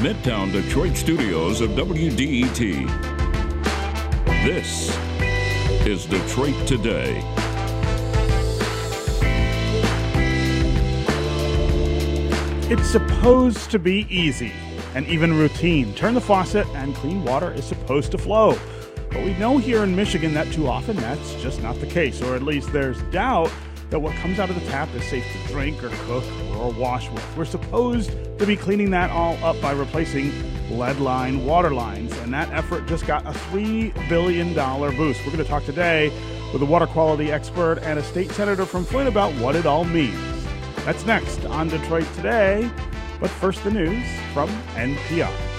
Midtown Detroit studios of WDET. This is Detroit Today. It's supposed to be easy and even routine. Turn the faucet and clean water is supposed to flow. But we know here in Michigan that too often that's just not the case, or at least there's doubt that what comes out of the tap is safe to drink or cook or wash with. We're supposed to be cleaning that all up by replacing lead line water lines, and that effort just got a $3 billion boost. We're going to talk today with a water quality expert and a state senator from Flint about what it all means. That's next on Detroit Today, but first the news from NPR.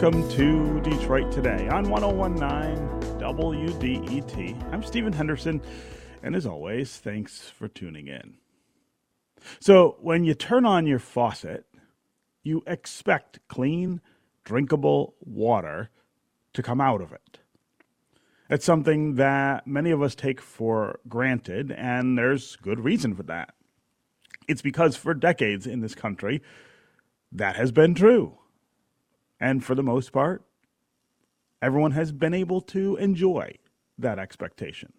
Welcome to Detroit Today on 1019 WDET. I'm Stephen Henderson, and as always, thanks for tuning in. So, when you turn on your faucet, you expect clean, drinkable water to come out of it. It's something that many of us take for granted, and there's good reason for that. It's because for decades in this country, that has been true. And for the most part, everyone has been able to enjoy that expectation.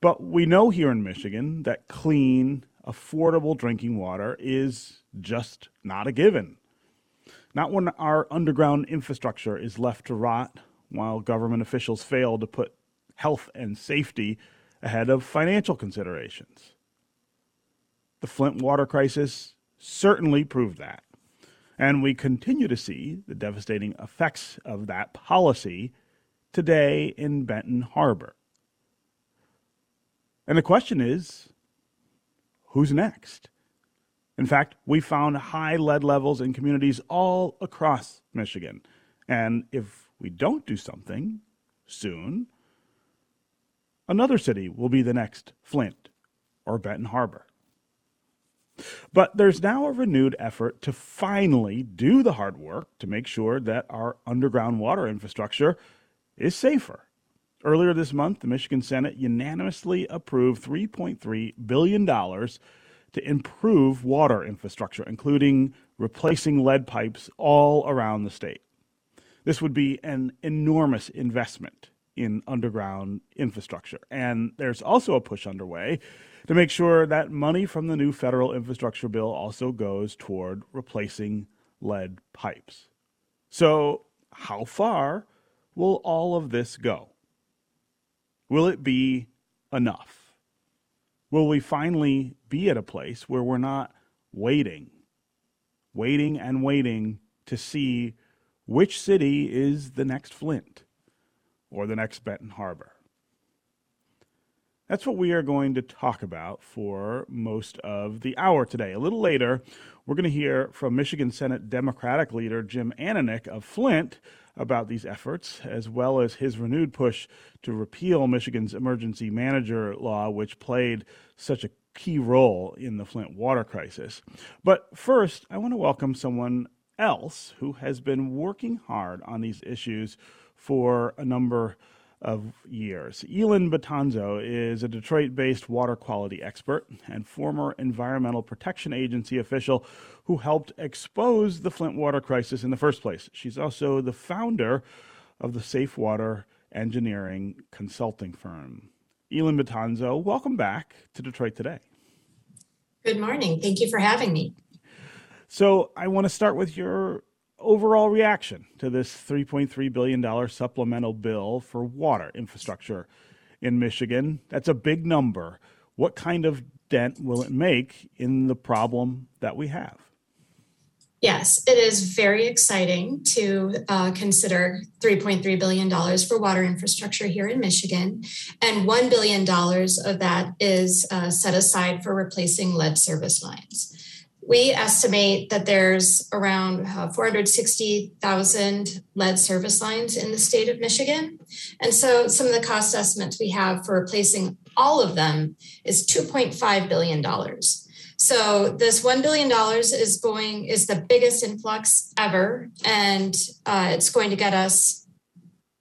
But we know here in Michigan that clean, affordable drinking water is just not a given. Not when our underground infrastructure is left to rot while government officials fail to put health and safety ahead of financial considerations. The Flint water crisis certainly proved that. And we continue to see the devastating effects of that policy today in Benton Harbor. And the question is who's next? In fact, we found high lead levels in communities all across Michigan. And if we don't do something soon, another city will be the next Flint or Benton Harbor. But there's now a renewed effort to finally do the hard work to make sure that our underground water infrastructure is safer. Earlier this month, the Michigan Senate unanimously approved $3.3 billion to improve water infrastructure, including replacing lead pipes all around the state. This would be an enormous investment in underground infrastructure. And there's also a push underway to make sure that money from the new federal infrastructure bill also goes toward replacing lead pipes. So, how far will all of this go? Will it be enough? Will we finally be at a place where we're not waiting, waiting and waiting to see which city is the next Flint or the next Benton Harbor? That's what we are going to talk about for most of the hour today. A little later, we're going to hear from Michigan Senate Democratic leader Jim Ananich of Flint about these efforts, as well as his renewed push to repeal Michigan's emergency manager law, which played such a key role in the Flint water crisis. But first, I want to welcome someone else who has been working hard on these issues for a number of years. Elin Betanzo is a Detroit based water quality expert and former Environmental Protection Agency official who helped expose the Flint water crisis in the first place. She's also the founder of the Safe Water Engineering consulting firm. Elin Betanzo, welcome back to Detroit Today. Good morning. Thank you for having me. So, I want to start with your overall reaction to this $3.3 billion supplemental bill for water infrastructure in Michigan? That's a big number. What kind of dent will it make in the problem that we have? Yes, it is very exciting to uh, consider $3.3 billion for water infrastructure here in Michigan. And $1 billion of that is uh, set aside for replacing lead service lines we estimate that there's around uh, 460,000 lead service lines in the state of Michigan. And so some of the cost estimates we have for replacing all of them is $2.5 billion. So this $1 billion is going is the biggest influx ever, and uh, it's going to get us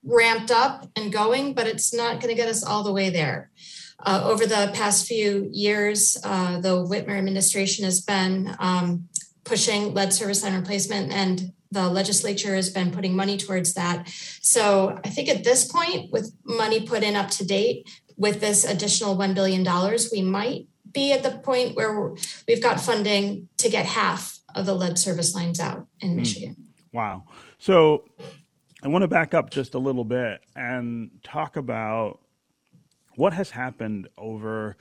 ramped up and going, but it's not going to get us all the way there. Uh, over the past few years, uh, the Whitmer administration has been um, pushing lead service line replacement, and the legislature has been putting money towards that. So I think at this point, with money put in up to date, with this additional $1 billion, we might be at the point where we've got funding to get half of the lead service lines out in hmm. Michigan. Wow. So I want to back up just a little bit and talk about what has happened over,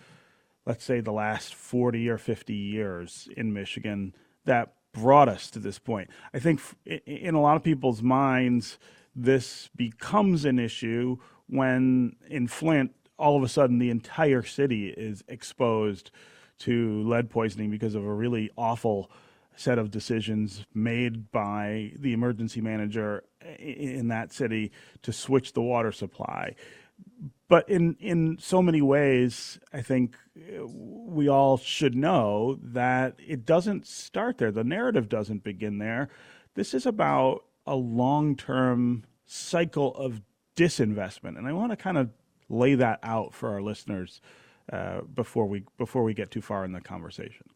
let's say, the last 40 or 50 years in Michigan that brought us to this point. I think in a lot of people's minds, this becomes an issue when in Flint, all of a sudden the entire city is exposed to lead poisoning because of a really awful set of decisions made by the emergency manager in that city to switch the water supply. But in, in so many ways, I think we all should know that it doesn't start there. The narrative doesn't begin there. This is about a long term cycle of disinvestment. And I want to kind of lay that out for our listeners uh, before we before we get too far in the conversation.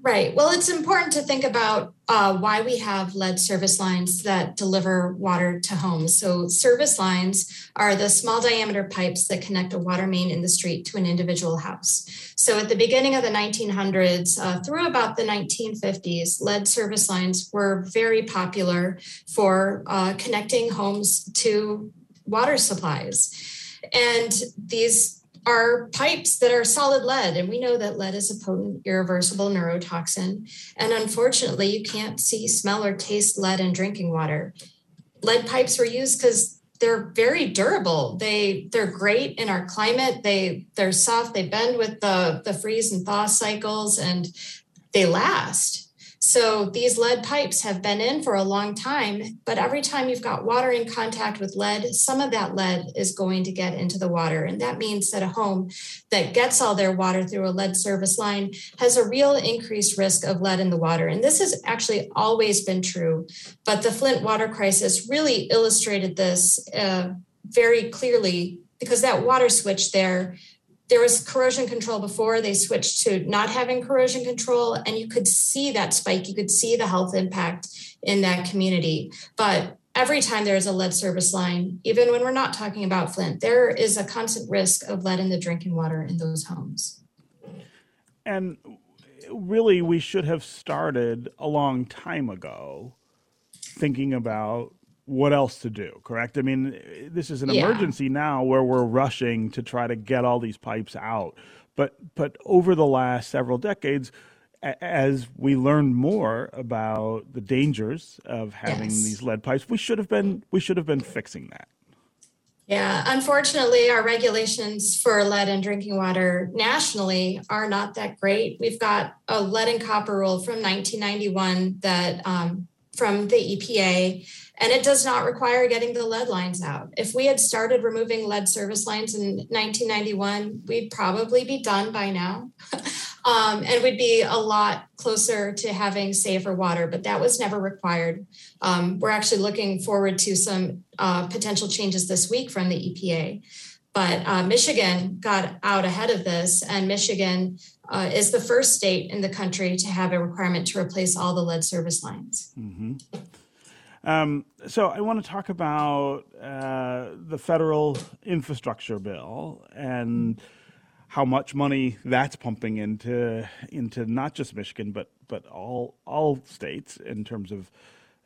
Right. Well, it's important to think about uh, why we have lead service lines that deliver water to homes. So, service lines are the small diameter pipes that connect a water main in the street to an individual house. So, at the beginning of the 1900s uh, through about the 1950s, lead service lines were very popular for uh, connecting homes to water supplies. And these are pipes that are solid lead. And we know that lead is a potent, irreversible neurotoxin. And unfortunately, you can't see, smell, or taste lead in drinking water. Lead pipes were used because they're very durable. They they're great in our climate. They they're soft. They bend with the the freeze and thaw cycles, and they last. So these lead pipes have been in for a long time, but every time you've got water in contact with lead, some of that lead is going to get into the water. And that means that a home that gets all their water through a lead service line has a real increased risk of lead in the water. And this has actually always been true, but the Flint water crisis really illustrated this uh, very clearly because that water switch there there was corrosion control before they switched to not having corrosion control and you could see that spike. You could see the health impact in that community. But every time there's a lead service line even when we're not talking about flint there is a constant risk of lead in the drinking water in those homes. And really we should have started a long time ago thinking about what else to do, correct? I mean, this is an yeah. emergency now where we're rushing to try to get all these pipes out. But but over the last several decades, as we learned more about the dangers of having yes. these lead pipes, we should have been we should have been fixing that. Yeah, unfortunately, our regulations for lead in drinking water nationally are not that great. We've got a lead and copper rule from 1991 that um, from the EPA and it does not require getting the lead lines out. If we had started removing lead service lines in 1991, we'd probably be done by now. um, and we'd be a lot closer to having safer water, but that was never required. Um, we're actually looking forward to some uh, potential changes this week from the EPA. But uh, Michigan got out ahead of this, and Michigan uh, is the first state in the country to have a requirement to replace all the lead service lines. Mm-hmm. Um, so I want to talk about uh, the federal infrastructure bill and how much money that's pumping into into not just Michigan but but all all states in terms of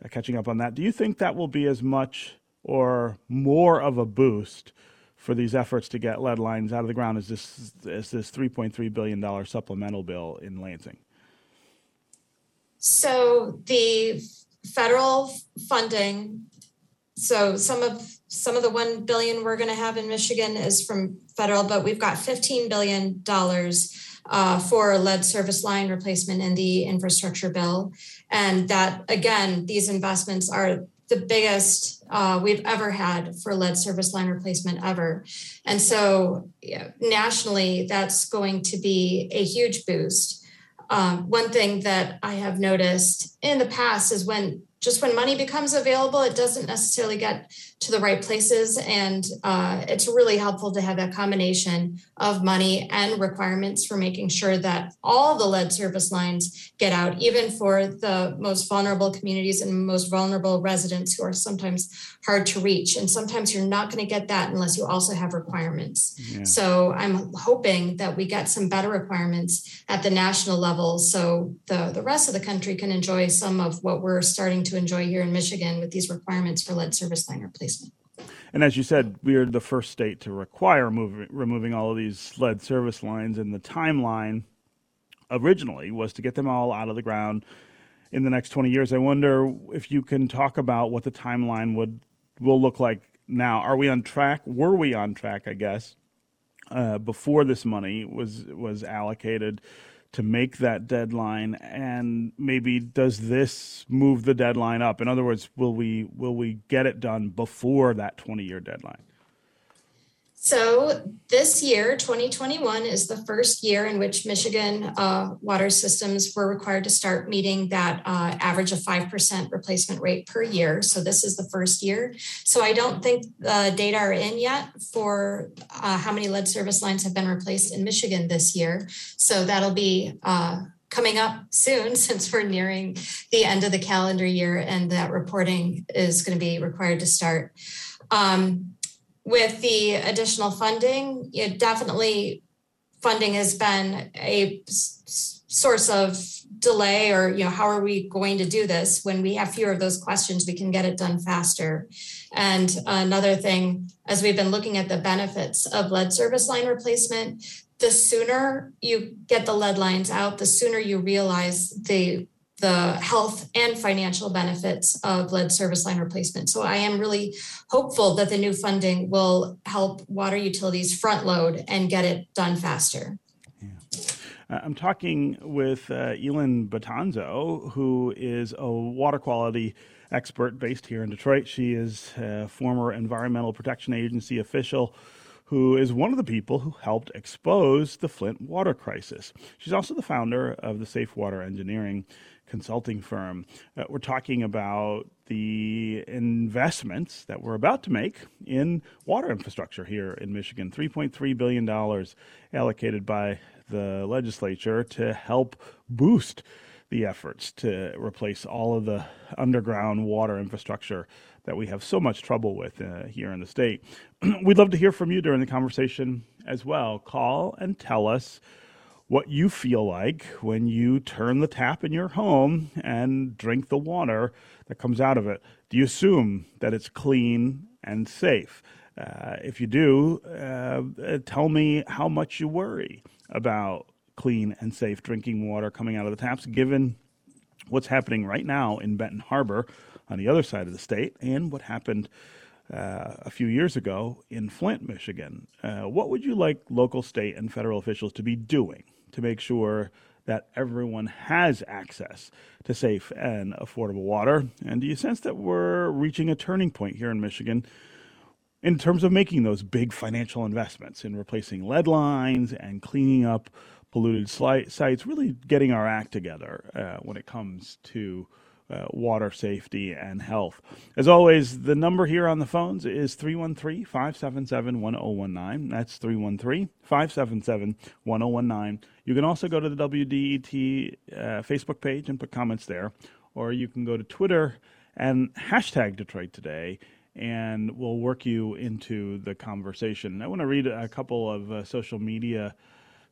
uh, catching up on that. Do you think that will be as much or more of a boost for these efforts to get lead lines out of the ground as this as this 3.3 billion dollar supplemental bill in Lansing? So the federal funding. So some of some of the one billion we're going to have in Michigan is from federal, but we've got fifteen billion dollars uh, for lead service line replacement in the infrastructure bill, and that again, these investments are the biggest uh, we've ever had for lead service line replacement ever. And so, yeah, nationally, that's going to be a huge boost. Um, one thing that I have noticed in the past is when just when money becomes available, it doesn't necessarily get to the right places. And uh, it's really helpful to have that combination of money and requirements for making sure that all the lead service lines get out, even for the most vulnerable communities and most vulnerable residents who are sometimes hard to reach. And sometimes you're not going to get that unless you also have requirements. Yeah. So I'm hoping that we get some better requirements at the national level so the, the rest of the country can enjoy some of what we're starting to enjoy here in Michigan with these requirements for lead service line replacement. And as you said, we're the first state to require moving, removing all of these lead service lines, and the timeline originally was to get them all out of the ground in the next 20 years. I wonder if you can talk about what the timeline would will look like now. Are we on track? Were we on track? I guess uh, before this money was was allocated to make that deadline? And maybe does this move the deadline up? In other words will we will we get it done before that 20 year deadline? So this year, 2021, is the first year in which Michigan uh, water systems were required to start meeting that uh, average of 5% replacement rate per year. So this is the first year. So I don't think the data are in yet for uh, how many lead service lines have been replaced in Michigan this year. So that'll be uh, coming up soon since we're nearing the end of the calendar year and that reporting is going to be required to start. Um, with the additional funding, it definitely funding has been a source of delay or you know how are we going to do this? When we have fewer of those questions we can get it done faster. And another thing as we've been looking at the benefits of lead service line replacement the sooner you get the lead lines out the sooner you realize the the health and financial benefits of lead service line replacement. So I am really hopeful that the new funding will help water utilities front load and get it done faster. I'm talking with uh, Elin Betanzo, who is a water quality expert based here in Detroit. She is a former Environmental Protection Agency official who is one of the people who helped expose the Flint water crisis. She's also the founder of the Safe Water Engineering consulting firm. Uh, we're talking about the investments that we're about to make in water infrastructure here in Michigan $3.3 billion allocated by the legislature to help boost the efforts to replace all of the underground water infrastructure that we have so much trouble with uh, here in the state. We'd love to hear from you during the conversation as well. Call and tell us what you feel like when you turn the tap in your home and drink the water that comes out of it. Do you assume that it's clean and safe? Uh, if you do, uh, tell me how much you worry about clean and safe drinking water coming out of the taps, given what's happening right now in Benton Harbor on the other side of the state and what happened uh, a few years ago in Flint, Michigan. Uh, what would you like local, state, and federal officials to be doing to make sure that everyone has access to safe and affordable water? And do you sense that we're reaching a turning point here in Michigan in terms of making those big financial investments in replacing lead lines and cleaning up polluted sites, really getting our act together uh, when it comes to uh, water safety and health. As always, the number here on the phones is 313 577 1019. That's 313 577 1019. You can also go to the WDET uh, Facebook page and put comments there, or you can go to Twitter and hashtag Detroit Today and we'll work you into the conversation. I want to read a couple of uh, social media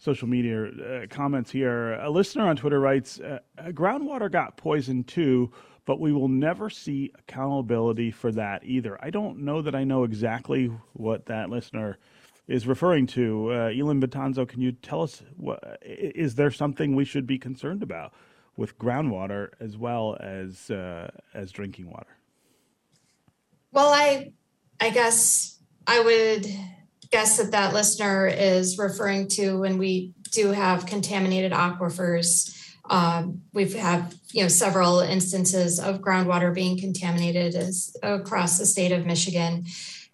social media uh, comments here. A listener on Twitter writes, uh, "Groundwater got poisoned too." But we will never see accountability for that either. I don't know that I know exactly what that listener is referring to. Uh, Elin Betanzo, can you tell us what, is there something we should be concerned about with groundwater as well as uh, as drinking water? Well, I I guess I would guess that that listener is referring to when we do have contaminated aquifers Um, we've had you know several instances of groundwater being contaminated as, across the state of Michigan.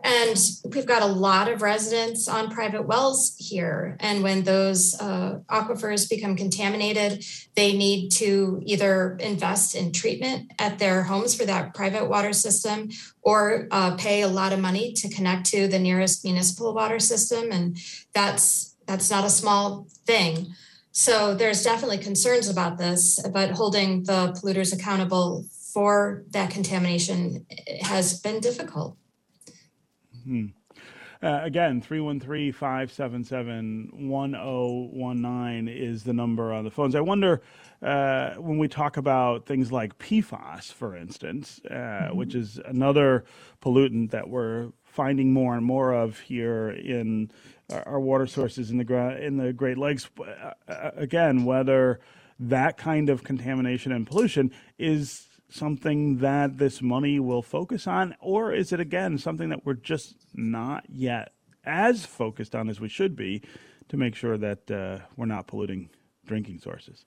And we've got a lot of residents on private wells here. And when those uh, aquifers become contaminated, they need to either invest in treatment at their homes for that private water system or uh, pay a lot of money to connect to the nearest municipal water system. And that's that's not a small thing. So there's definitely concerns about this, but holding the polluters accountable for that contamination has been difficult. Hmm. Uh, again, 313 577 1019 is the number on the phones. I wonder uh, when we talk about things like PFAS, for instance, uh, mm-hmm. which is another pollutant that we're finding more and more of here in our water sources in the, in the Great Lakes. Uh, uh, again, whether that kind of contamination and pollution is something that this money will focus on, or is it again something that we're just not yet as focused on as we should be to make sure that uh, we're not polluting drinking sources?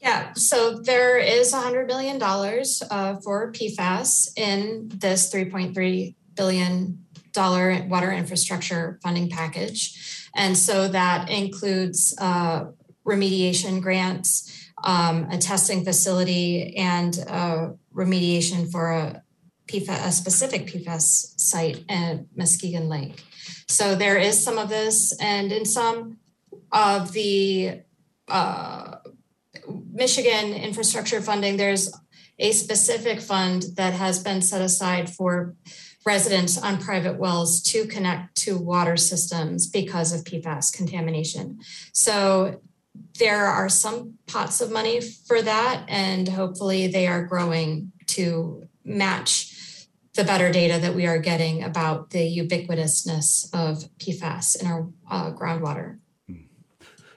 Yeah, so there is $100 million uh, for PFAS in this $3.3 billion water infrastructure funding package. And so that includes uh, remediation grants um, a testing facility and remediation for a, PFAS, a specific PFAS site at Muskegon Lake. So there is some of this, and in some of the uh, Michigan infrastructure funding, there's a specific fund that has been set aside for residents on private wells to connect to water systems because of PFAS contamination. So there are some pots of money for that, and hopefully they are growing to match the better data that we are getting about the ubiquitousness of PFAS in our uh, groundwater.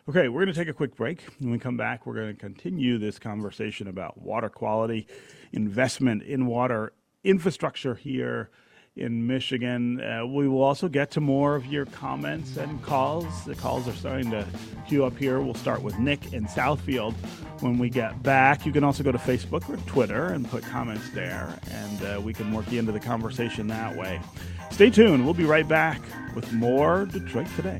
Okay, we're going to take a quick break. When we come back, we're going to continue this conversation about water quality, investment in water infrastructure here in Michigan. Uh, we will also get to more of your comments and calls. The calls are starting to queue up here. We'll start with Nick in Southfield when we get back. You can also go to Facebook or Twitter and put comments there, and uh, we can work you into the conversation that way. Stay tuned. We'll be right back with more Detroit Today.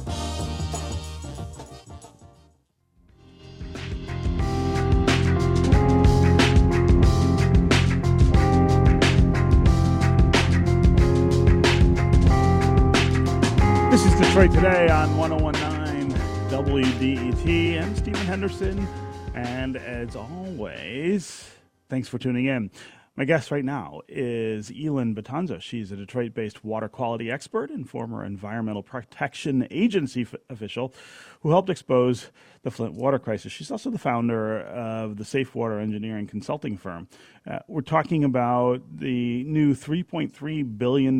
Henderson. And as always, thanks for tuning in. My guest right now is Elin Betanzo. She's a Detroit based water quality expert and former Environmental Protection Agency f- official who helped expose the Flint water crisis. She's also the founder of the Safe Water Engineering Consulting Firm. Uh, we're talking about the new $3.3 billion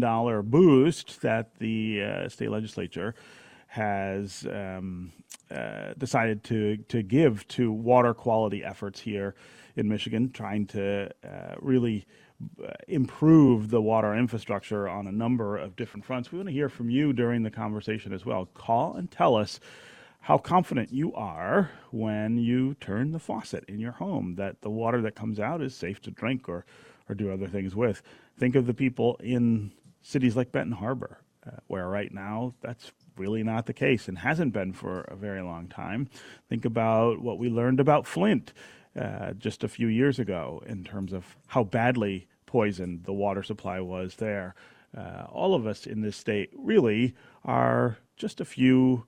boost that the uh, state legislature has um, uh, decided to, to give to water quality efforts here in Michigan, trying to uh, really uh, improve the water infrastructure on a number of different fronts. We want to hear from you during the conversation as well. Call and tell us how confident you are when you turn the faucet in your home that the water that comes out is safe to drink or, or do other things with. Think of the people in cities like Benton Harbor, uh, where right now that's really not the case and hasn't been for a very long time. Think about what we learned about Flint uh, just a few years ago in terms of how badly poisoned the water supply was there. Uh, all of us in this state really are just a few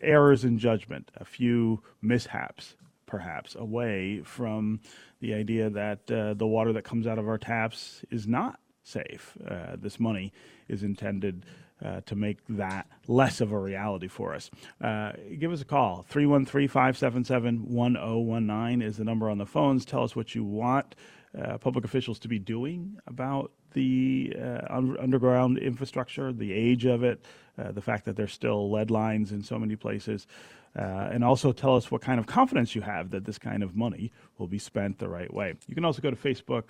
errors in judgment, a few mishaps, perhaps, away from the idea that uh, the water that comes out of our taps is not safe. Uh, this money is intended uh, to make that less of a reality for us. Uh, give us a call. 313 577 1019 is the number on the phones. Tell us what you want uh, public officials to be doing about the uh, un- underground infrastructure, the age of it, uh, the fact that there's still lead lines in so many places. Uh, and also tell us what kind of confidence you have that this kind of money will be spent the right way. You can also go to Facebook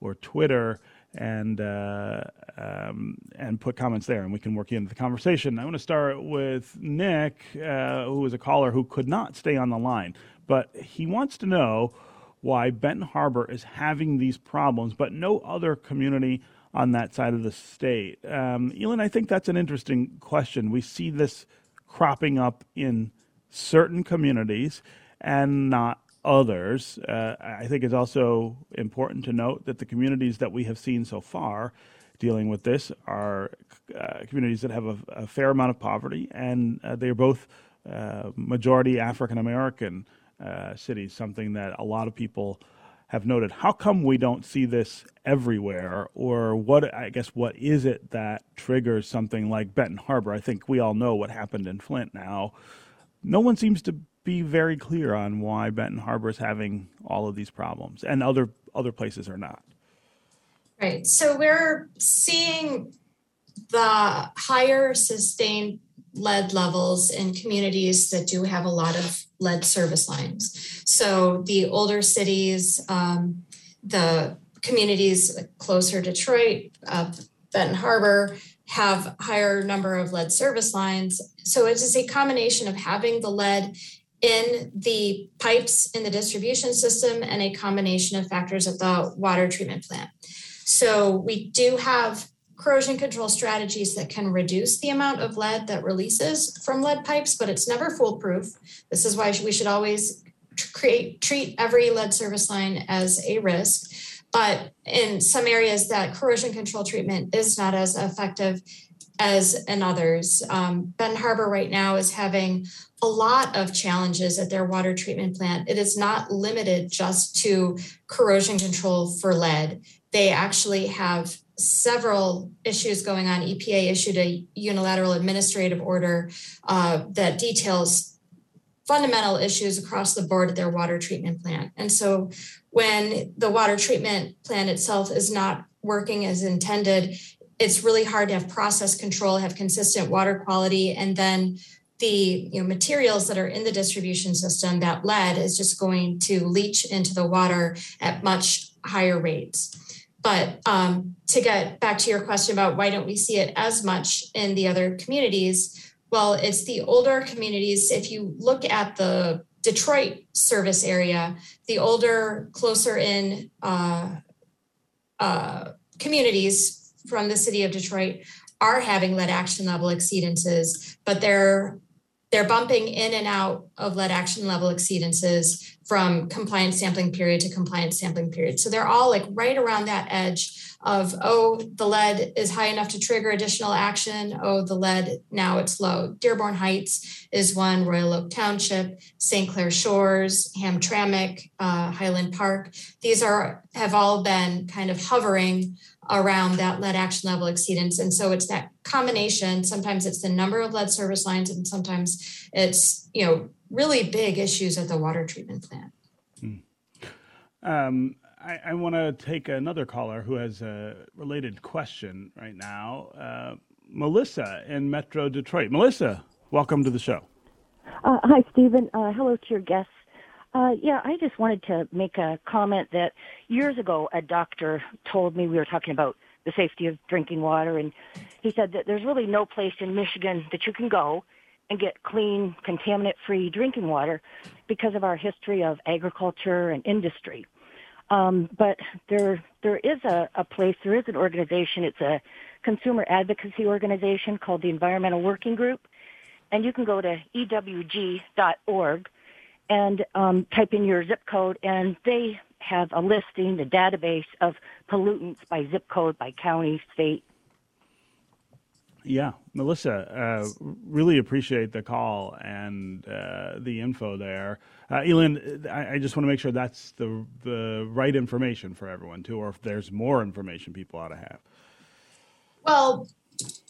or Twitter and uh, um, and put comments there, and we can work into the conversation. I want to start with Nick, uh, who is a caller who could not stay on the line, but he wants to know why Benton Harbor is having these problems, but no other community on that side of the state. Um, Elin, I think that's an interesting question. We see this cropping up in certain communities and not others. Uh, I think it's also important to note that the communities that we have seen so far dealing with this are uh, communities that have a, a, fair amount of poverty, and uh, they are both uh, majority African American uh, cities, something that a lot of people have noted. How come we don't see this everywhere, or what? I guess what is it that triggers something like Benton Harbor? I think we all know what happened in Flint. Now, no one seems to be very clear on why Benton Harbor is having all of these problems and other other places are not. Right. So we're seeing the higher sustained lead levels in communities that do have a lot of lead service lines. So the older cities, um, the communities closer to Detroit, uh, Benton Harbor, have higher number of lead service lines. So it is a combination of having the lead in the pipes in the distribution system and a combination of factors at the water treatment plant. So we do have corrosion control strategies that can reduce the amount of lead that releases from lead pipes, but it's never foolproof. This is why we should always create treat every lead service line as a risk. But in some areas, that corrosion control treatment is not as effective as in others. Um, Benton Harbor right now is having a lot of challenges at their water treatment plant. It is not limited just to corrosion control for lead. They actually have several issues going on. EPA issued a unilateral administrative order uh, that details fundamental issues across the board at their water treatment plant. And so when the water treatment plant itself is not working as intended, it's really hard to have process control, have consistent water quality, and then the you know, materials that are in the distribution system, that lead is just going to leach into the water at much higher rates. But um, to get back to your question about why don't we see it as much in the other communities? Well, it's the older communities. If you look at the Detroit service area, the older, closer in uh, uh, communities from the city of Detroit are having lead action level exceedances, but they're they're bumping in and out of lead action level exceedances from compliance sampling period to compliance sampling period. So they're all like right around that edge of, oh, the lead is high enough to trigger additional action. Oh, the lead, now it's low. Dearborn Heights is one, Royal Oak Township, St. Clair Shores, Hamtramck, uh, Highland Park. These are have all been kind of hovering around that lead action level exceedance. And so it's that combination. Sometimes it's the number of lead service lines, and sometimes it's, you know, really big issues at the water treatment plant. Hmm. Um, I, I want to take another caller who has a related question right now. Uh, Melissa in Metro Detroit. Melissa, welcome to the show. Uh, hi, Stephen. Uh, hello to your guests. Uh, yeah, I just wanted to make a comment that years ago, a doctor told me we were talking about the safety of drinking water, and he said that there's really no place in Michigan that you can go and get clean, contaminant free drinking water because of our history of agriculture and industry. Um, but there, there is a, a place, there is an organization, it's a consumer advocacy organization called the Environmental Working Group, and you can go to ewg.org and um, type in your zip code, and they have a listing, a database of pollutants by zip code, by county, state. Yeah, Melissa, uh, really appreciate the call and uh, the info there. Uh, Elin, I, I just want to make sure that's the the right information for everyone too, or if there's more information people ought to have. Well,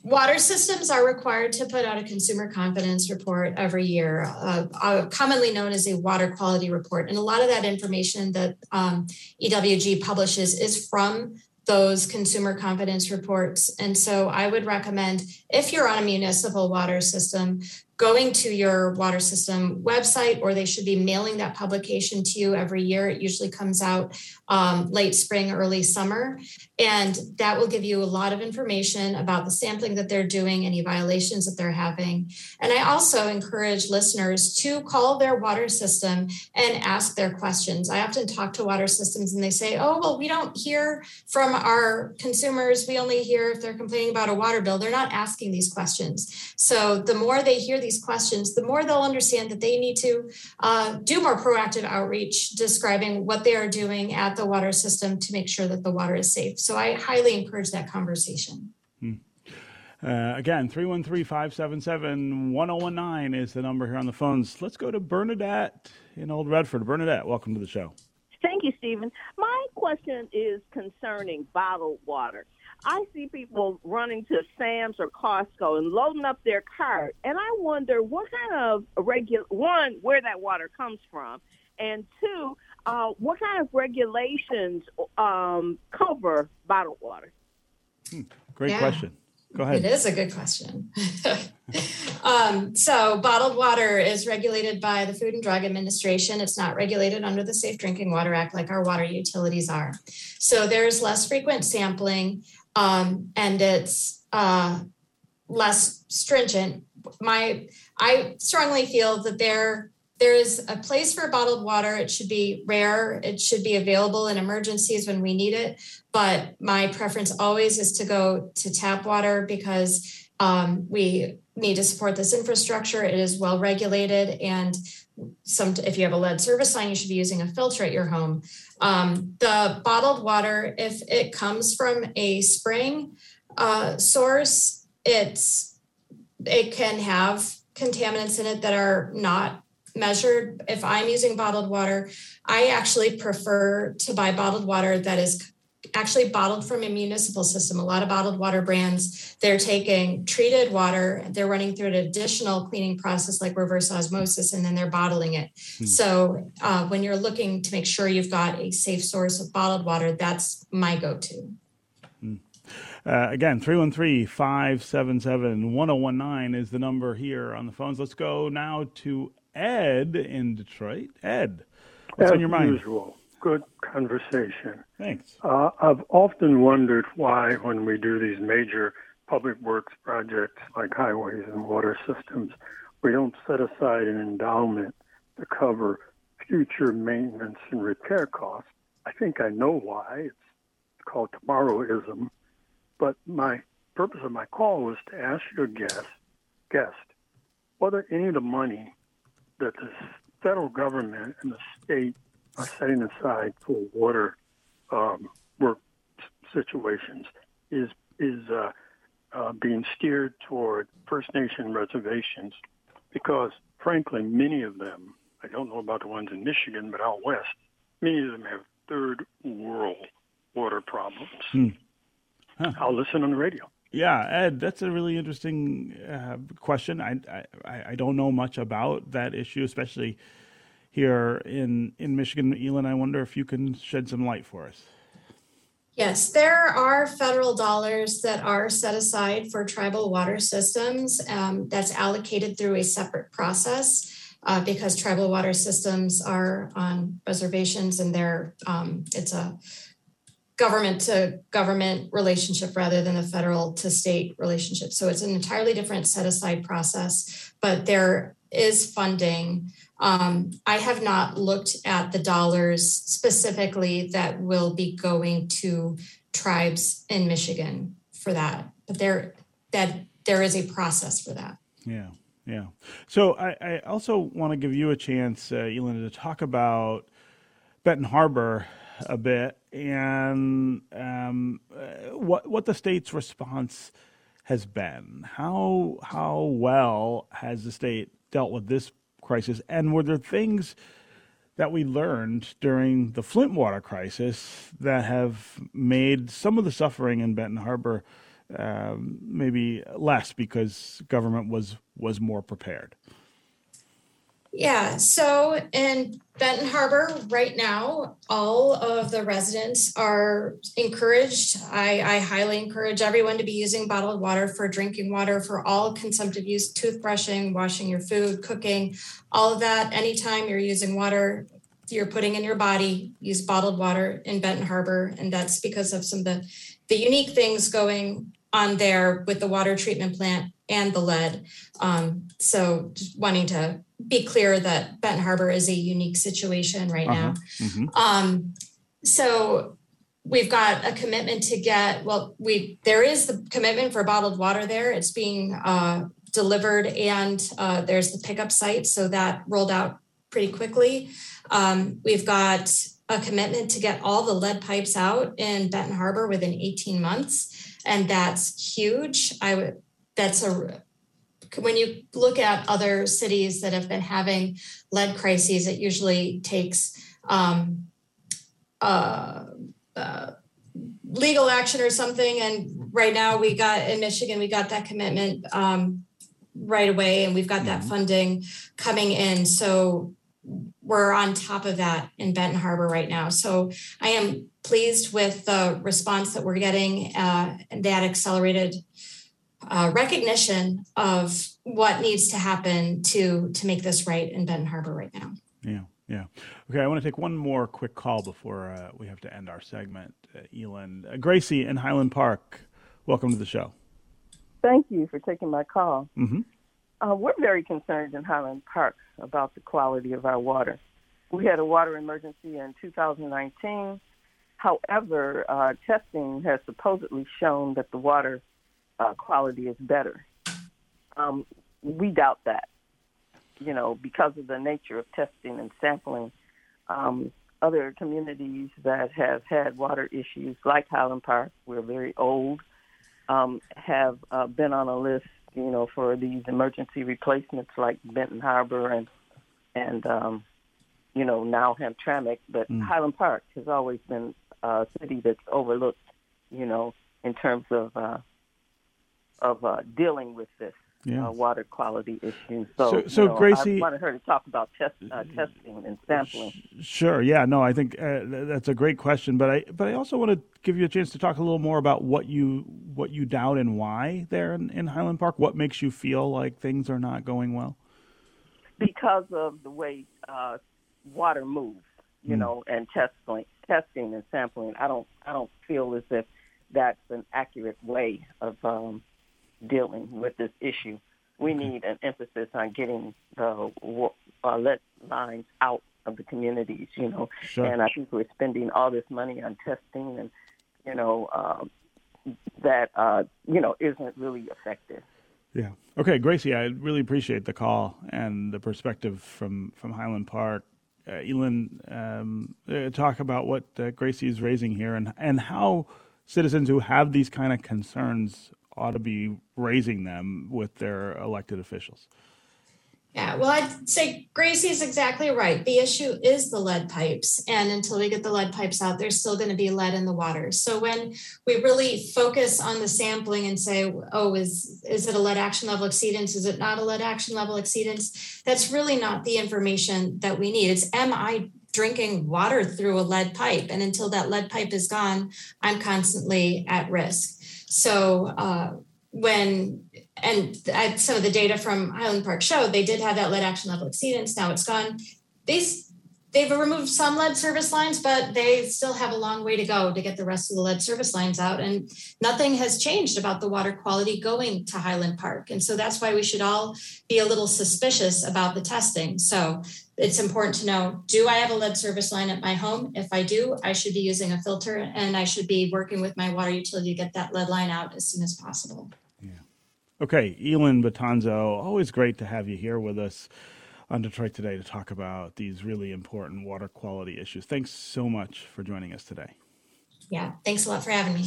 water systems are required to put out a consumer confidence report every year, uh, uh, commonly known as a water quality report. And a lot of that information that um, EWG publishes is from those consumer confidence reports. And so I would recommend if you're on a municipal water system, going to your water system website, or they should be mailing that publication to you every year. It usually comes out um, late spring, early summer. And that will give you a lot of information about the sampling that they're doing, any violations that they're having. And I also encourage listeners to call their water system and ask their questions. I often talk to water systems and they say, oh, well, we don't hear from our consumers. We only hear if they're complaining about a water bill. They're not asking these questions. So the more they hear these questions, the more they'll understand that they need to uh, do more proactive outreach describing what they are doing at the water system to make sure that the water is safe. So I highly encourage that conversation. Hmm. Uh, again, 313 577 1019 is the number here on the phones. Let's go to Bernadette in Old Redford. Bernadette, welcome to the show. Thank you, Stephen. My question is concerning bottled water. I see people running to Sam's or Costco and loading up their cart, and I wonder what kind of regular one where that water comes from, and two, uh, what kind of regulations um, cover bottled water? Hmm, great yeah. question. Go ahead. It is a good question. um, so, bottled water is regulated by the Food and Drug Administration. It's not regulated under the Safe Drinking Water Act like our water utilities are. So, there's less frequent sampling um, and it's uh, less stringent. My, I strongly feel that there there is a place for bottled water. It should be rare. It should be available in emergencies when we need it. But my preference always is to go to tap water because um, we need to support this infrastructure. It is well regulated, and some if you have a lead service line, you should be using a filter at your home. Um, the bottled water, if it comes from a spring uh, source, it's it can have contaminants in it that are not measured. If I'm using bottled water, I actually prefer to buy bottled water that is actually bottled from a municipal system. A lot of bottled water brands, they're taking treated water, they're running through an additional cleaning process like reverse osmosis, and then they're bottling it. Hmm. So uh, when you're looking to make sure you've got a safe source of bottled water, that's my go to. Hmm. Uh, again, 313 577 1019 is the number here on the phones. Let's go now to Ed in Detroit. Ed, what's As on your mind? usual good conversation. Thanks. Uh, I've often wondered why, when we do these major public works projects like highways and water systems, we don't set aside an endowment to cover future maintenance and repair costs. I think I know why. It's called tomorrowism. But my purpose of my call was to ask your guest, guest whether any of the money that the federal government and the state are setting aside for water um, work situations is is uh, uh, being steered toward First Nation reservations because, frankly, many of them, I don't know about the ones in Michigan, but out west, many of them have third world water problems. Hmm. Huh. I'll listen on the radio. Yeah, Ed, that's a really interesting uh, question. I, I I don't know much about that issue, especially here in in Michigan. Elin, I wonder if you can shed some light for us. Yes, there are federal dollars that are set aside for tribal water systems. Um, that's allocated through a separate process uh, because tribal water systems are on reservations and they're um, it's a government to government relationship rather than a federal to state relationship. So it's an entirely different set aside process, but there is funding um, I have not looked at the dollars specifically that will be going to tribes in Michigan for that, but there that there is a process for that. Yeah, yeah. So I, I also want to give you a chance, uh, Elena, to talk about Benton Harbor a bit and um, uh, what what the state's response has been. How how well has the state dealt with this crisis, and were there things that we learned during the Flint water crisis that have made some of the suffering in Benton Harbor um, maybe less because government was was more prepared? Yeah, so in Benton Harbor right now, all of the residents are encouraged. I, I, highly encourage everyone to be using bottled water for drinking water for all consumptive use, toothbrushing, washing your food, cooking, all of that. Anytime you're using water, you're putting in your body, use bottled water in Benton Harbor. And that's because of some of the, the unique things going on there with the water treatment plant and the lead. Um, so just wanting to be clear that Benton Harbor is a unique situation right uh-huh. now. Mm-hmm. Um, so we've got a commitment to get well we there is the commitment for bottled water there it's being uh, delivered and uh, there's the pickup site so that rolled out pretty quickly um, we've got a commitment to get all the lead pipes out in benton harbor within 18 months and that's huge i would that's a when you look at other cities that have been having lead crises, it usually takes um, uh, uh, legal action or something. And right now, we got in Michigan, we got that commitment um, right away, and we've got that mm-hmm. funding coming in. So we're on top of that in Benton Harbor right now. So I am pleased with the response that we're getting uh, that accelerated uh, recognition of what needs to happen to to make this right in Benton Harbor right now. Yeah, yeah. Okay, I want to take one more quick call before uh, we have to end our segment. Uh, Elin, uh, Gracie in Highland Park, welcome to the show. Thank you for taking my call. Mm-hmm. Uh, we're very concerned in Highland Park about the quality of our water. We had a water emergency in 2019. However, uh, testing has supposedly shown that the water uh, quality is better. Um, we doubt that, you know, because of the nature of testing and sampling. Um, other communities that have had water issues, like Highland Park, we're very old, um, have uh, been on a list, you know, for these emergency replacements, like Benton Harbor and and um, you know now Hamtramck. But mm. Highland Park has always been a city that's overlooked, you know, in terms of uh, of uh, dealing with this yeah. uh, water quality issue. So, so, so you know, Gracie, I wanted her to talk about test, uh, testing and sampling. Sure. Yeah. No, I think uh, that's a great question, but I but I also want to give you a chance to talk a little more about what you what you doubt and why there in, in Highland Park. What makes you feel like things are not going well? Because of the way uh, water moves, you mm. know, and testing, testing and sampling. I don't I don't feel as if that's an accurate way of um, dealing with this issue. We need an emphasis on getting the uh, lead lines out of the communities, you know. Sure. And I think we're spending all this money on testing and, you know, uh, that, uh, you know, isn't really effective. Yeah. Okay, Gracie, I really appreciate the call and the perspective from, from Highland Park. Uh, Elin, um, uh, talk about what uh, Gracie is raising here and, and how citizens who have these kind of concerns ought to be raising them with their elected officials. Yeah, well, I'd say Gracie's exactly right. The issue is the lead pipes. And until we get the lead pipes out, there's still going to be lead in the water. So when we really focus on the sampling and say, oh, is, is it a lead action level exceedance? Is it not a lead action level exceedance? That's really not the information that we need. It's am I drinking water through a lead pipe? And until that lead pipe is gone, I'm constantly at risk. So uh, when and I, some of the data from Highland Park showed they did have that lead action level exceedance. Now it's gone. These they've removed some lead service lines, but they still have a long way to go to get the rest of the lead service lines out. And nothing has changed about the water quality going to Highland Park. And so that's why we should all be a little suspicious about the testing. So it's important to know do I have a lead service line at my home? If I do, I should be using a filter and I should be working with my water utility to get that lead line out as soon as possible. Yeah. Okay, Elin Betanzo, always great to have you here with us on Detroit Today to talk about these really important water quality issues. Thanks so much for joining us today. Yeah, thanks a lot for having me.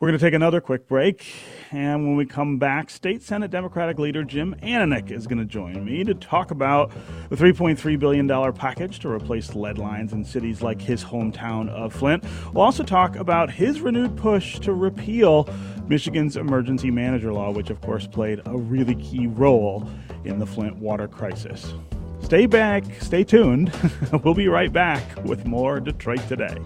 We're going to take another quick break. And when we come back, State Senate Democratic leader Jim Ananich is going to join me to talk about the $3.3 billion package to replace lead lines in cities like his hometown of Flint. We'll also talk about his renewed push to repeal Michigan's emergency manager law, which, of course, played a really key role in the Flint water crisis. Stay back, stay tuned. we'll be right back with more Detroit Today.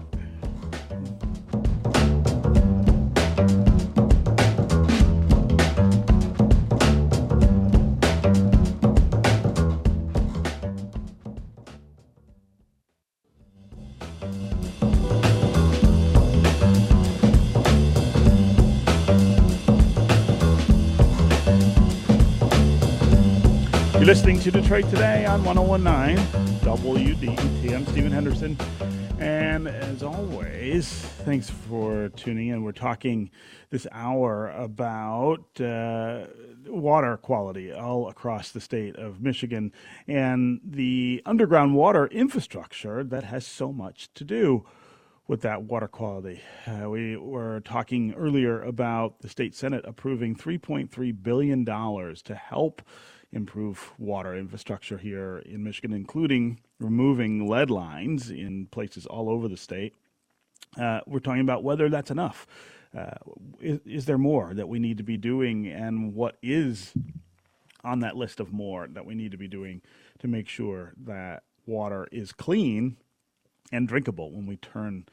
Listening to Detroit Today on 1019 WDET. I'm Stephen Henderson. And as always, thanks for tuning in. We're talking this hour about uh, water quality all across the state of Michigan and the underground water infrastructure that has so much to do with that water quality. Uh, we were talking earlier about the state senate approving $3.3 billion to help improve water infrastructure here in Michigan, including removing lead lines in places all over the state. Uh, we're talking about whether that's enough. Uh, is, is, there more that we need to be doing, and what is on that list of more that we need to be doing to make sure that water is clean and drinkable when we turn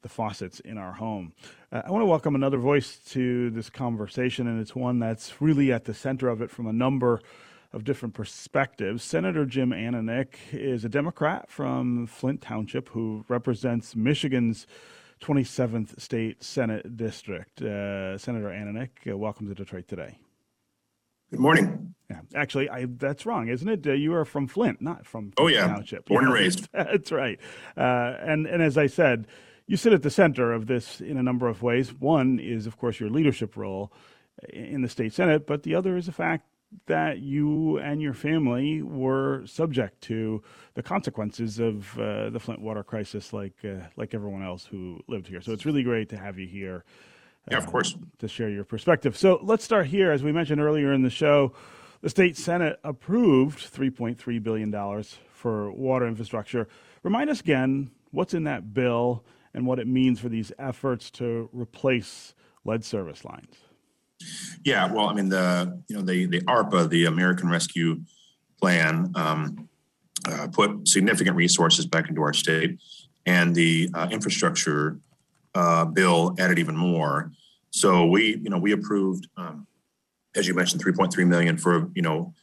the faucets in our home. Uh, I want to welcome another voice to this conversation, and it's one that's really at the center of it from a number of different perspectives. Senator Jim Ananich is a Democrat from Flint Township who represents Michigan's 27th State Senate District. Uh, Senator Ananich, uh, welcome to Detroit today. Good morning. Yeah, actually, I, that's wrong, isn't it? Uh, you are from Flint, not from oh yeah, Township. Born and raised. That's right. Uh, and and as I said, you sit at the center of this in a number of ways. One is, of course, your leadership role in the state senate, but the other is the fact that you and your family were subject to the consequences of uh, the Flint water crisis, like uh, like everyone else who lived here. So it's really great to have you here. Uh, yeah, of course. To share your perspective. So let's start here. As we mentioned earlier in the show, the state senate approved 3.3 billion dollars for water infrastructure. Remind us again what's in that bill and what it means for these efforts to replace lead service lines. Yeah, well, I mean the you know the the ARPA, the American Rescue Plan, um, uh, put significant resources back into our state, and the uh, infrastructure uh, bill added even more. So we you know we approved, um, as you mentioned, 3.3 million for you know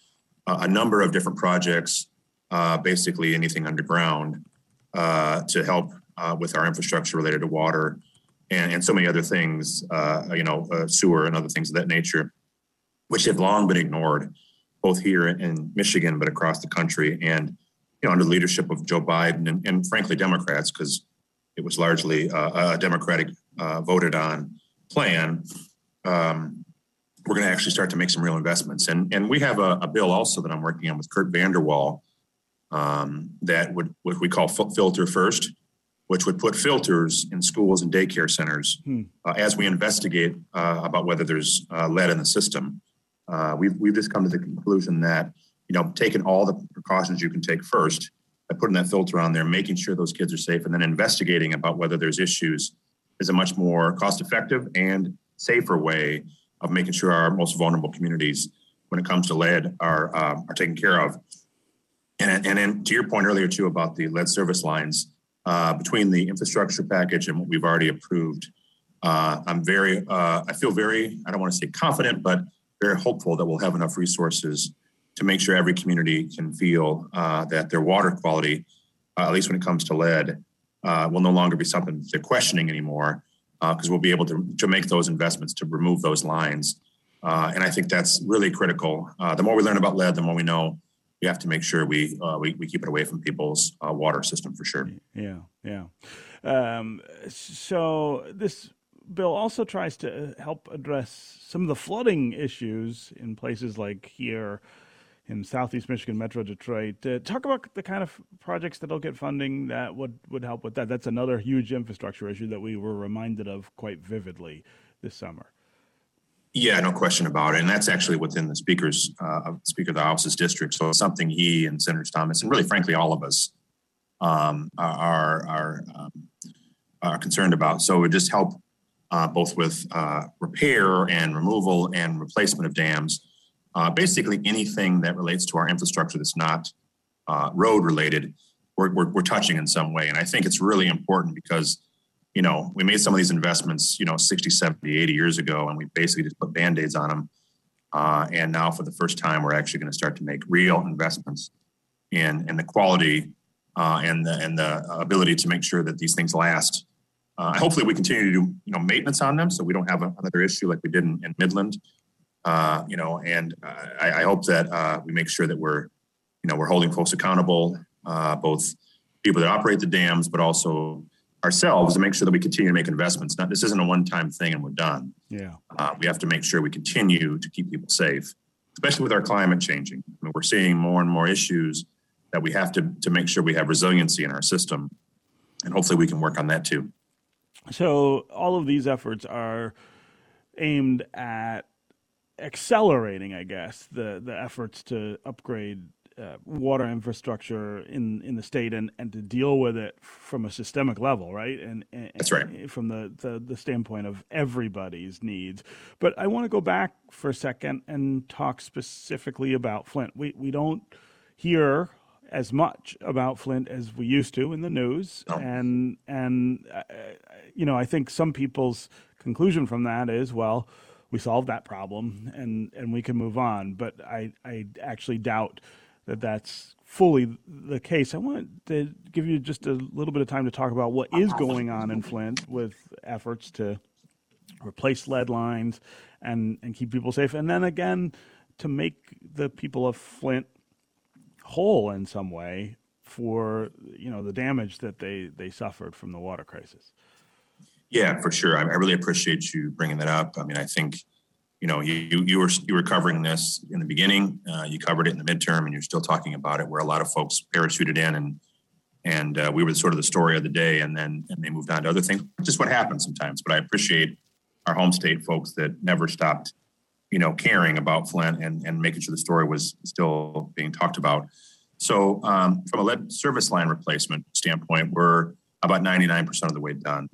a, a number of different projects, uh, basically anything underground uh, to help uh, with our infrastructure related to water and, and so many other things, uh, you know, uh, sewer and other things of that nature, which have long been ignored, both here in Michigan but across the country. And you know, under the leadership of Joe Biden and, and frankly Democrats, because it was largely uh, a Democratic uh, voted on plan. Um, we're going to actually start to make some real investments, and and we have a, a bill also that I'm working on with Curt VanderWall um, that would what we call filter first which would put filters in schools and daycare centers hmm. uh, as we investigate uh, about whether there's uh, lead in the system. Uh, we've, we've just come to the conclusion that, you know, taking all the precautions you can take first by putting that filter on there, making sure those kids are safe, and then investigating about whether there's issues is a much more cost effective and safer way of making sure our most vulnerable communities, when it comes to lead, are, uh, are taken care of. And, and then to your point earlier, too, about the lead service lines uh, between the infrastructure package and what we've already approved, uh, I'm very, uh, I feel very, I don't want to say confident, but very hopeful that we'll have enough resources to make sure every community can feel uh, that their water quality, uh, at least when it comes to lead, uh, will no longer be something they're questioning anymore, because we'll be able to, to make those investments to remove those lines. and I think that's really critical. the more we learn about lead, the more we know we have to make sure we uh, we, we keep it away from people's uh, water system for sure. Yeah, yeah. Um, so this bill also tries to help address some of the flooding issues in places like here in southeast Michigan, Metro Detroit. Uh, talk about the kind of projects that'll get funding that would, would help with that. That's another huge infrastructure issue that we were reminded of quite vividly this summer. Yeah, no question about it. And that's actually within the speaker's, uh, Speaker of the House's district. So it's something he and Senator Stamas, and really, frankly, all of us um, are, are, um, are concerned about. So it would just help uh, both with uh, repair and removal and replacement of dams. Uh, basically, anything that relates to our infrastructure that's not uh, road related, we're, we're, we're touching in some way. And I think it's really important because you know, we made some of these investments, you know, 60, 70, 80 years ago, and we basically just put band aids on them. Uh, and now, for the first time, we're actually going to start to make real investments in, in the quality uh, and, the, and the ability to make sure that these things last. Uh, hopefully, we continue to do you know maintenance on them so we don't have another issue like we did in, in Midland. Uh, you know, and I, I hope that uh, we make sure that we're you know we're holding folks accountable, uh, both people that operate the dams, but also ourselves to make sure that we continue to make investments. Not this isn't a one-time thing and we're done. Yeah, uh, we have to make sure we continue to keep people safe, especially with our climate changing. I mean, we're seeing more and more issues that we have to to make sure we have resiliency in our system, and hopefully we can work on that too. So all of these efforts are aimed at accelerating, I guess, the the efforts to upgrade uh, water infrastructure in, in the state and, and to deal with it from a systemic level, right? And, and that's right. From the, the, the standpoint of everybody's needs. But I want to go back for a second and talk specifically about Flint. We we don't hear as much about Flint as we used to in the news, no. and and uh, you know I think some people's conclusion from that is well we solved that problem and and we can move on. But I I actually doubt that that's fully the case. I want to give you just a little bit of time to talk about what is going on in Flint with efforts to replace lead lines and and keep people safe, and then again to make the people of Flint whole in some way for you know the damage that they they suffered from the water crisis. Yeah, for sure. I, I really appreciate you bringing that up. I mean, I think you know, you you were you were covering this in the beginning. Uh, you covered it in the midterm, and you're still talking about it. Where a lot of folks parachuted in, and and uh, we were sort of the story of the day, and then and they moved on to other things. Just what happens sometimes. But I appreciate our home state folks that never stopped, you know, caring about Flint and and making sure the story was still being talked about. So um, from a lead service line replacement standpoint, we're about 99% of the way done.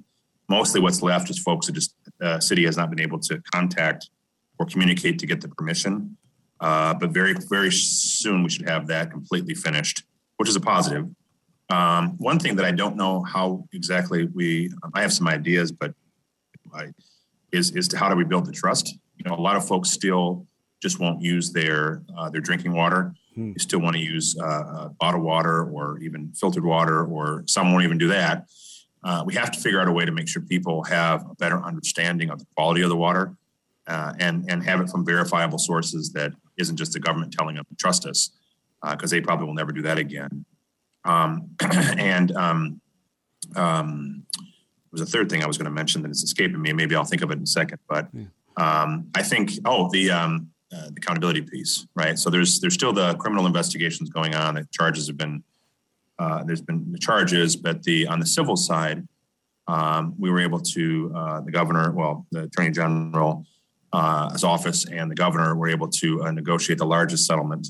Mostly what's left is folks that just uh, city has not been able to contact or communicate to get the permission. Uh, but very, very soon we should have that completely finished, which is a positive. Um, one thing that I don't know how exactly we, I have some ideas, but I, is is to how do we build the trust? You know, a lot of folks still just won't use their uh, their drinking water. Hmm. They still want to use uh, uh, bottled water or even filtered water, or some won't even do that. Uh, we have to figure out a way to make sure people have a better understanding of the quality of the water uh, and and have it from verifiable sources that isn't just the government telling them to trust us, because uh, they probably will never do that again. Um, and um, um, was a third thing I was going to mention that is escaping me. Maybe I'll think of it in a second. But um, I think oh the um, uh, the accountability piece, right? So there's there's still the criminal investigations going on. The charges have been uh, there's been the charges, but the on the civil side, um, we were able to uh, the governor, well, the attorney general his office and the governor were able to uh, negotiate the largest settlement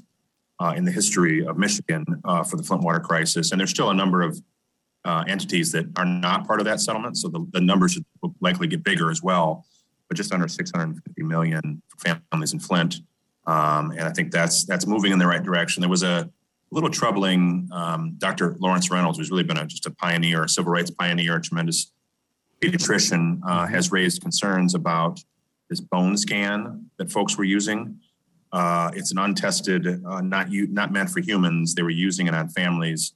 uh, in the history of Michigan uh, for the Flint water crisis. And there's still a number of uh, entities that are not part of that settlement, so the, the numbers should likely get bigger as well. But just under 650 million families in Flint, um, and I think that's that's moving in the right direction. There was a little troubling. Um, Dr. Lawrence Reynolds, who's really been a, just a pioneer, a civil rights pioneer, a tremendous pediatrician, uh, has raised concerns about this bone scan that folks were using. Uh, it's an untested, uh, not u- not meant for humans. They were using it on families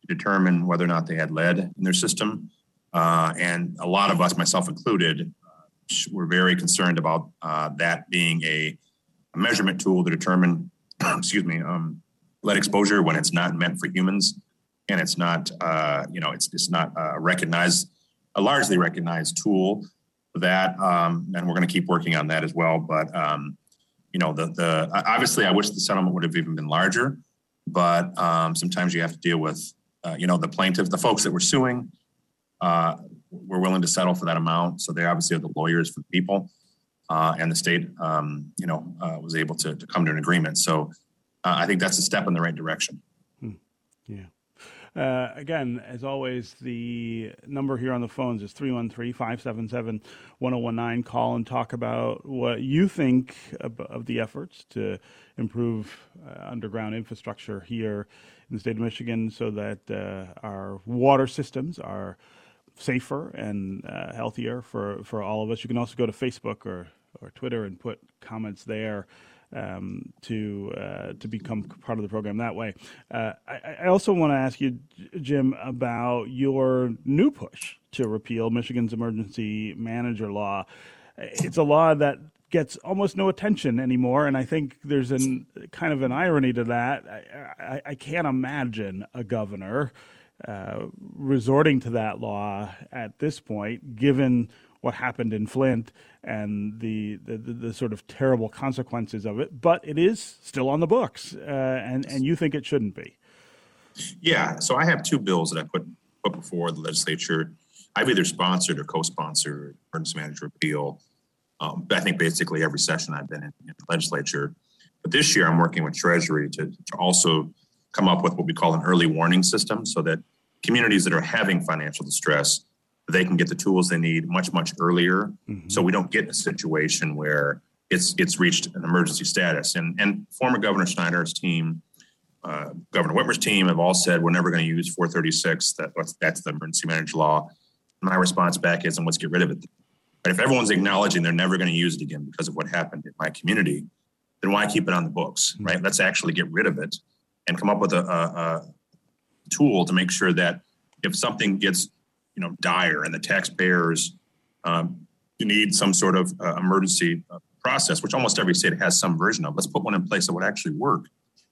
to determine whether or not they had lead in their system. Uh, and a lot of us, myself included, uh, were very concerned about uh, that being a, a, measurement tool to determine, excuse me, um, lead exposure when it's not meant for humans, and it's not, uh, you know, it's it's not a recognized, a largely recognized tool that, um, and we're going to keep working on that as well. But um, you know, the the obviously, I wish the settlement would have even been larger, but um, sometimes you have to deal with uh, you know the plaintiff, the folks that were suing. Uh, we're willing to settle for that amount. So they obviously are the lawyers for the people, uh, and the state, um, you know, uh, was able to, to come to an agreement. So uh, I think that's a step in the right direction. Hmm. Yeah. Uh, again, as always, the number here on the phones is 313 577 1019. Call and talk about what you think of, of the efforts to improve uh, underground infrastructure here in the state of Michigan so that uh, our water systems are safer and uh, healthier for, for all of us. You can also go to Facebook or, or Twitter and put comments there um, to uh, to become part of the program that way. Uh, I, I, also want to ask you, Jim, about your new push to repeal Michigan's emergency manager law. It's a law that gets almost no attention anymore, and I think there's an kind of an irony to that. I, I, I can't imagine a governor. Uh, resorting to that law at this point, given what happened in Flint and the, the, the, sort of terrible consequences of it, but it is still on the books, uh, and, and you think it shouldn't be. Yeah, so I have two bills that I put, put before the legislature. I've either sponsored or co sponsored emergency manager appeal. Um, I think basically every session I've been in, in, the legislature. But this year I'm working with Treasury to, to also come up with what we call an early warning system so that communities that are having financial distress they can get the tools they need much much earlier. Mm-hmm. so we don't get in a situation where it's it's reached an emergency status. And and former governor Snyder's team uh, governor whitmer's team have all said we're never going to use 436 that, that's the emergency manager law. My response back is and let's get rid of it. But if everyone's acknowledging they're never going to use it again because of what happened in my community then why keep it on the books mm-hmm. right? Let's actually get rid of it and come up with a, a, a tool to make sure that if something gets you know dire and the taxpayers um, need some sort of uh, emergency uh, process, which almost every state has some version of. Let's put one in place that would actually work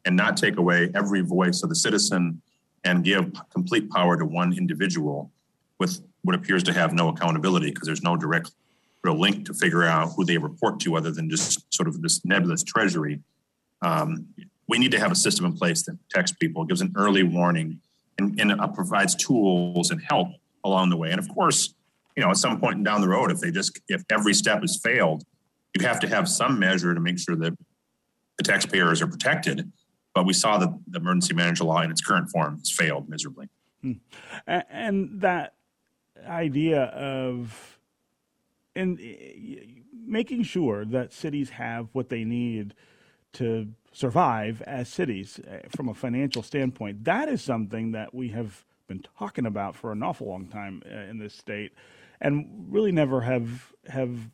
and not take away every voice of the citizen and give complete power to one individual with what appears to have no accountability because there's no direct real link to figure out who they report to other than just sort of this nebulous treasury. Um, we need to have a system in place that protects people, gives an early warning, and, and uh, provides tools and help along the way. And of course, you know, at some point down the road, if they just if every step has failed, you have to have some measure to make sure that the taxpayers are protected. But we saw that the emergency manager law in its current form has failed miserably. Hmm. And that idea of and making sure that cities have what they need to survive as cities eh, from a financial standpoint, that is something that we have been talking about for an awful long time uh, in this state, and really never have have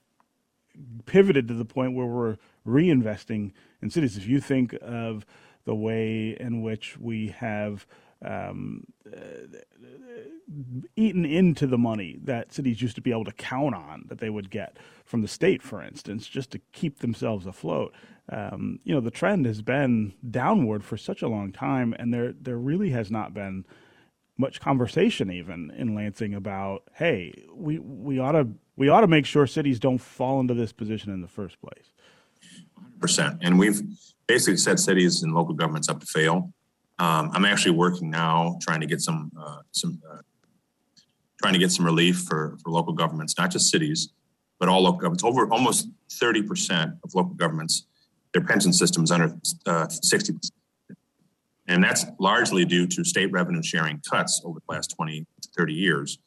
pivoted to the point where we're reinvesting in cities. If you think of the way in which we have um, uh, eaten into the money that cities used to be able to count on that they would get from the state, for instance, just to keep themselves afloat. Um, you know, the trend has been downward for such a long time, and there there really has not been much conversation even in Lansing about, hey, we we ought to we ought to make sure cities don't fall into this position in the first place. Percent, and we've basically set cities and local governments up to fail. Um, I'm actually working now trying to get some uh, some uh, trying to get some relief for for local governments, not just cities, but all local governments. Over almost 30 percent of local governments, their pension systems under uh, 60 percent and that's largely due to state revenue sharing cuts over the last 20 to 30 years.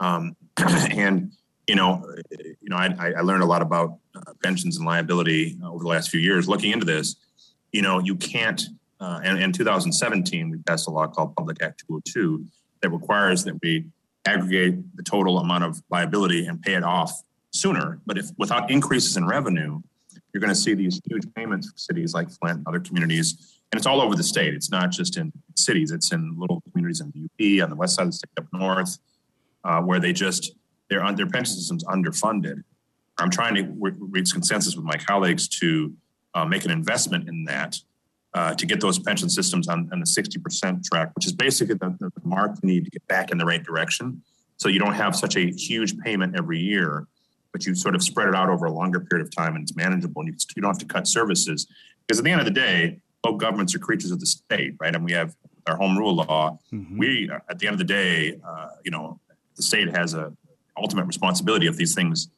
Um, and, you know, you know, I, I learned a lot about uh, pensions and liability over the last few years looking into this. You know, you can't, uh, and in 2017, we passed a law called Public Act 202 that requires that we aggregate the total amount of liability and pay it off sooner. But if without increases in revenue, you're going to see these huge payments for cities like Flint and other communities and it's all over the state. It's not just in cities; it's in little communities in the UP, on the west side of the state, up north, uh, where they just their their pension system's underfunded. I'm trying to reach consensus with my colleagues to uh, make an investment in that uh, to get those pension systems on, on the 60% track, which is basically the, the mark you need to get back in the right direction. So you don't have such a huge payment every year, but you sort of spread it out over a longer period of time and it's manageable and you, you don't have to cut services. Because at the end of the day, local governments are creatures of the state, right? And we have our home rule law. Mm-hmm. We, at the end of the day, uh, you know, the state has a ultimate responsibility if these things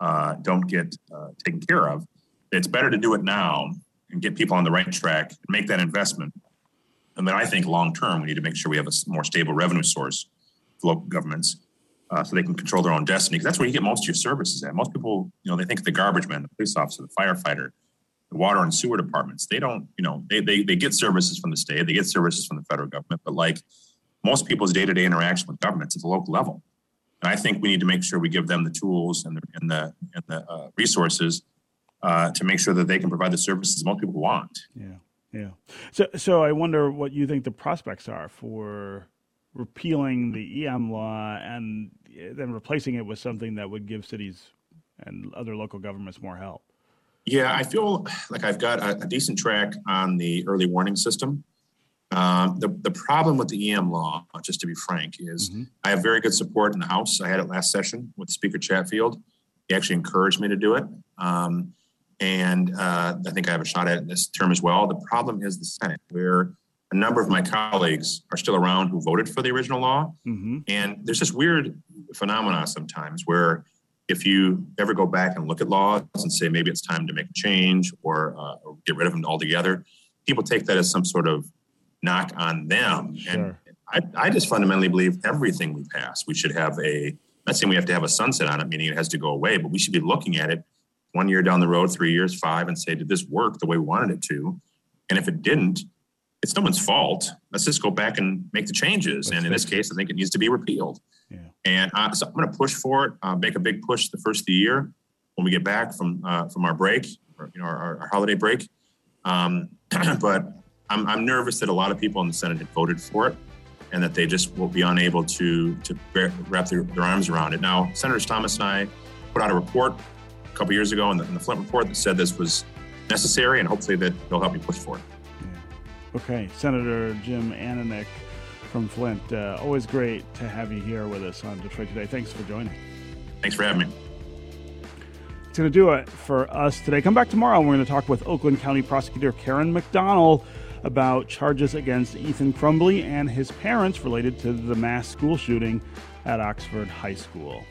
uh, don't get uh, taken care of. It's better to do it now and get people on the right track and make that investment. And then I think long term, we need to make sure we have a more stable revenue source for local governments uh, so they can control their own destiny. Because that's where you get most of your services at. Most people, you know, they think the garbage man, the police officer, the firefighter, the water and sewer departments, they don't, you know, they, they, they get services from the state, they get services from the federal government, but like most people's day to day interaction with governments at the local level. And I think we need to make sure we give them the tools and the, and the, and the uh, resources uh, to make sure that they can provide the services most people want. Yeah, yeah. So, so I wonder what you think the prospects are for repealing the EM law and then replacing it with something that would give cities and other local governments more help. Yeah, I feel like I've got a, a decent track on the early warning system. Um, the, the problem with the EM law, just to be frank, is mm-hmm. I have very good support in the House. I had it last session with Speaker Chatfield. He actually encouraged me to do it. Um, and uh, I think I have a shot at it this term as well. The problem is the Senate, where a number of my colleagues are still around who voted for the original law. Mm-hmm. And there's this weird phenomena sometimes where if you ever go back and look at laws and say maybe it's time to make a change or, uh, or get rid of them altogether, people take that as some sort of knock on them. Sure. And I, I just fundamentally believe everything we pass, we should have a, not saying we have to have a sunset on it, meaning it has to go away, but we should be looking at it one year down the road, three years, five, and say, did this work the way we wanted it to? And if it didn't, it's no one's fault. Let's just go back and make the changes. And in this case, I think it needs to be repealed. Yeah. And uh, so I'm going to push for it. Uh, make a big push the first of the year when we get back from uh, from our break, or, you know, our, our holiday break. Um, but I'm, I'm nervous that a lot of people in the Senate had voted for it, and that they just will be unable to to wrap their, their arms around it. Now, Senators Stamas and I put out a report a couple years ago in the, in the Flint report that said this was necessary, and hopefully that they'll help me push for it. Okay, Senator Jim Ananich from Flint. Uh, always great to have you here with us on Detroit Today. Thanks for joining. Thanks for having me. It's going to do it for us today. Come back tomorrow. We're going to talk with Oakland County Prosecutor Karen McDonald about charges against Ethan Crumbley and his parents related to the mass school shooting at Oxford High School.